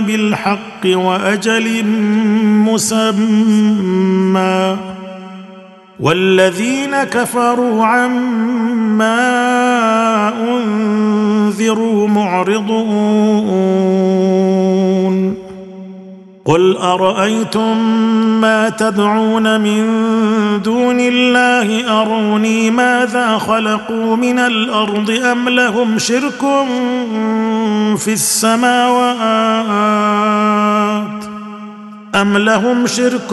بالحق وأجل مسمى. والذين كفروا عما أنذروا معرضون. قل أرأيتم ما تدعون من دون الله؟ أروني ماذا خلقوا من الأرض أم لهم شرك في السماوات أم لهم شرك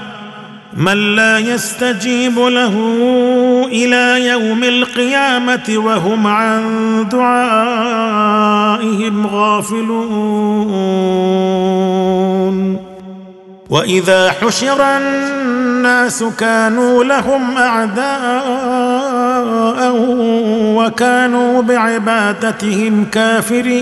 من لا يستجيب له إلى يوم القيامة وهم عن دعائهم غافلون. وإذا حشر الناس كانوا لهم أعداء وكانوا بعبادتهم كافرين.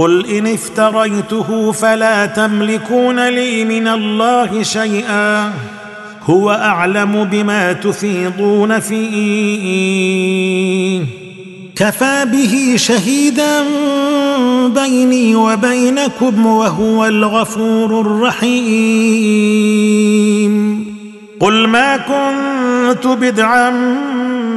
قل ان افتريته فلا تملكون لي من الله شيئا هو اعلم بما تفيضون فيه كفى به شهيدا بيني وبينكم وهو الغفور الرحيم قل ما كنت بدعا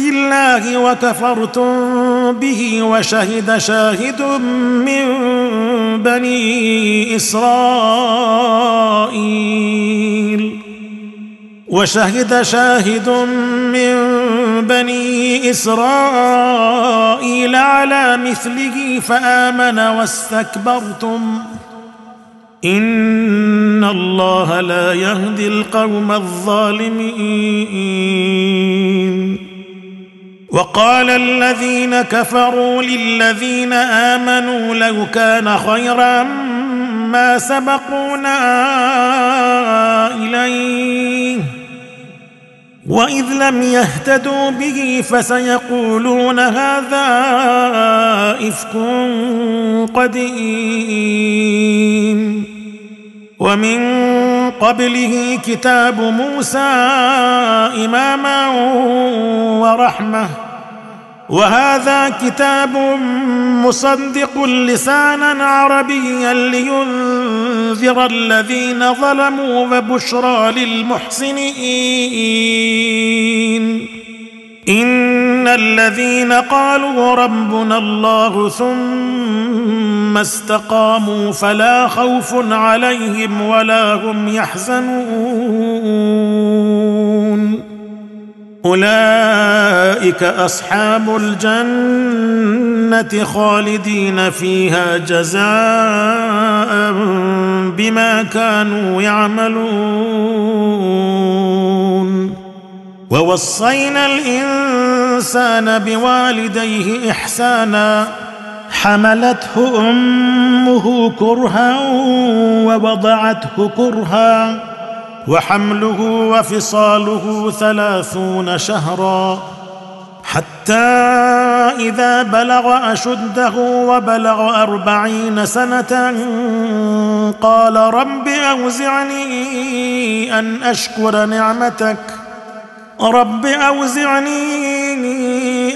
الله وكفرتم به وشهد شاهد من بني إسرائيل. وشهد شاهد من بني إسرائيل على مثله فآمن واستكبرتم. إن الله لا يهدي القوم الظالمين. وقال الذين كفروا للذين آمنوا لو كان خيرا ما سبقونا إليه. وإذ لم يهتدوا به فسيقولون هذا إفك قديم. ومن قبله كتاب موسى إماما ورحمة. وهذا كتاب مصدق لسانا عربيا لينذر الذين ظلموا وبشرى للمحسنين. إن الذين قالوا ربنا الله ثم استقاموا فلا خوف عليهم ولا هم يحزنون. أولئك أصحاب الجنة خالدين فيها جزاء بما كانوا يعملون. ووصينا الإنسان بوالديه إحسانا. حملته أمه كرها ووضعته كرها وحمله وفصاله ثلاثون شهرا حتى إذا بلغ أشده وبلغ أربعين سنة قال رب أوزعني أن أشكر نعمتك رب أوزعني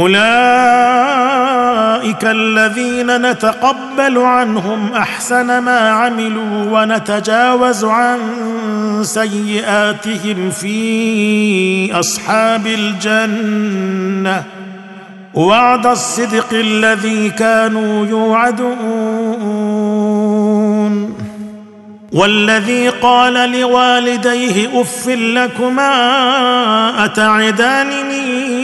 أولئك الذين نتقبل عنهم أحسن ما عملوا ونتجاوز عن سيئاتهم في أصحاب الجنة. وعد الصدق الذي كانوا يوعدون. والذي قال لوالديه أف لكما أتعدانني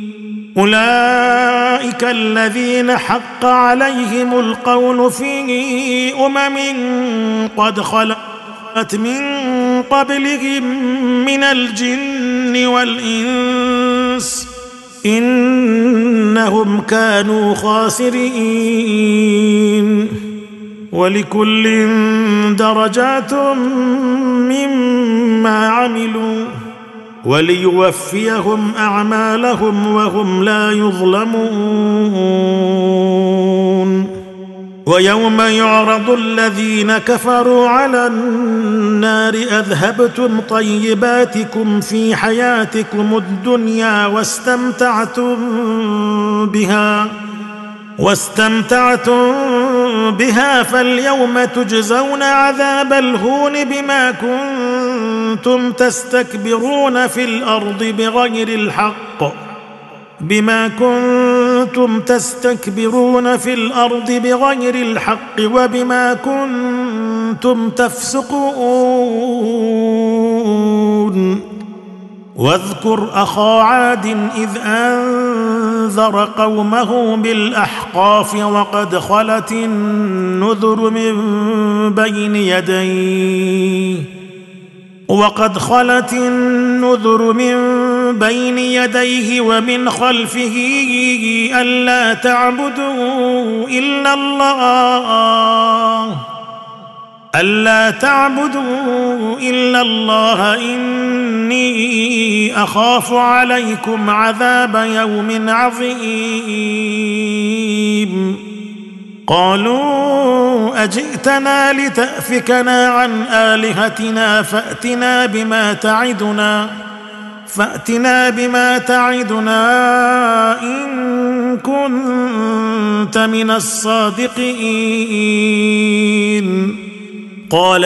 أولئك الذين حق عليهم القول في أمم قد خلت من قبلهم من الجن والإنس إنهم كانوا خاسرين ولكل درجات مما عملوا وليوفيهم أعمالهم وهم لا يظلمون. ويوم يعرض الذين كفروا على النار أذهبتم طيباتكم في حياتكم الدنيا واستمتعتم بها واستمتعتم بها فاليوم تجزون عذاب الهون بما كنتم تستكبرون في الأرض بغير الحق بما كنتم تستكبرون في الأرض بغير الحق وبما كنتم تفسقون. واذكر أخا عاد إذ أنذر قومه بالأحقاف وقد خلت النذر من بين يديه. وقد خلت النذر من بين يديه ومن خلفه ألا تعبدوا إلا الله. ألا تعبدوا إلا الله. إني أخاف عليكم عذاب يوم عظيم. قالوا أجئتنا لتأفكنا عن آلهتنا فأتنا بما تعدنا فأتنا بما تعدنا إن كنت من الصادقين. قال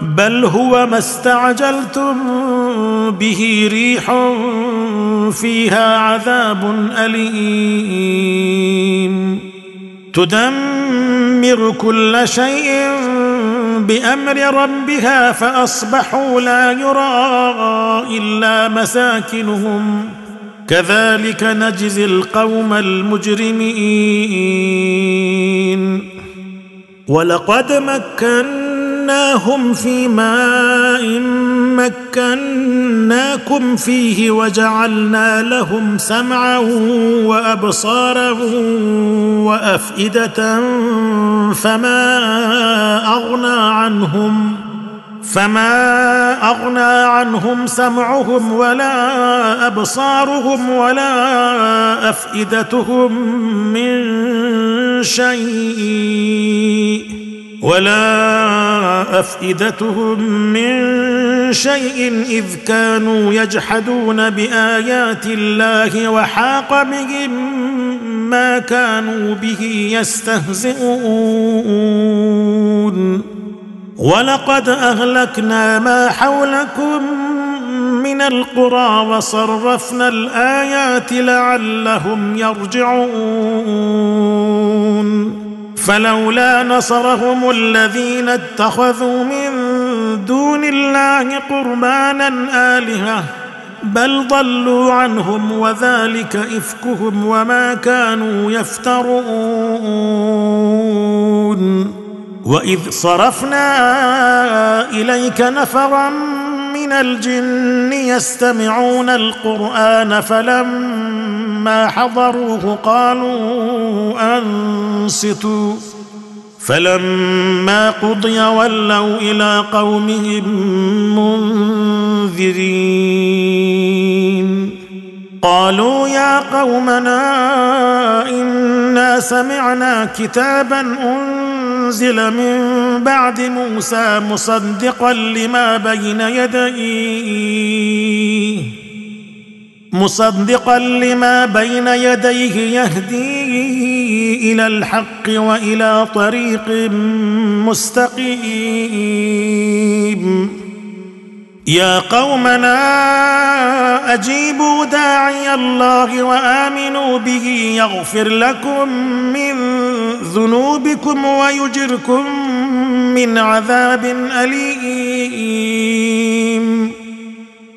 بل هو ما استعجلتم به ريح فيها عذاب أليم. تدمر كل شيء بأمر ربها فأصبحوا لا يرى إلا مساكنهم. كذلك نجزي القوم المجرمين. ولقد مكناهم في ماء مكناكم فيه وجعلنا لهم سمعا وابصارا وافئده فما اغنى عنهم فما اغنى عنهم سمعهم ولا ابصارهم ولا افئدتهم من شيء ولا أفئدتهم من شيء إذ كانوا يجحدون بآيات الله وحاق بهم ما كانوا به يستهزئون. ولقد أهلكنا ما حولكم من القرى وصرفنا الآيات لعلهم يرجعون. فلولا نصرهم الذين اتخذوا من دون الله قربانا آلهة بل ضلوا عنهم وذلك إفكهم وما كانوا يفترون. وإذ صرفنا إليك نفرا من الجن يستمعون القرآن فلما حضروه قالوا انصتوا فلما قضي ولوا إلى قومهم منذرين. قالوا يا قومنا إنا سمعنا كتابا أنزل من بعد موسى مصدقا لما بين يديه. مصدقا لما بين يديه يهدي إلى الحق وإلى طريق مستقيم. يا قومنا أجيبوا داعي الله وآمنوا به يغفر لكم من ذنوبكم ويجركم من عذاب أليم.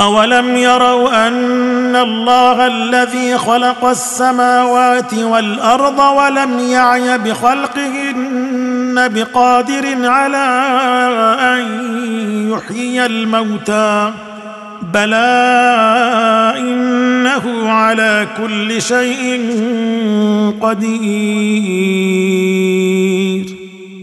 أولم يروا أن الله الذي خلق السماوات والأرض ولم يعي بخلقهن بقادر على أن يحيي الموتى بلى إنه على كل شيء قدير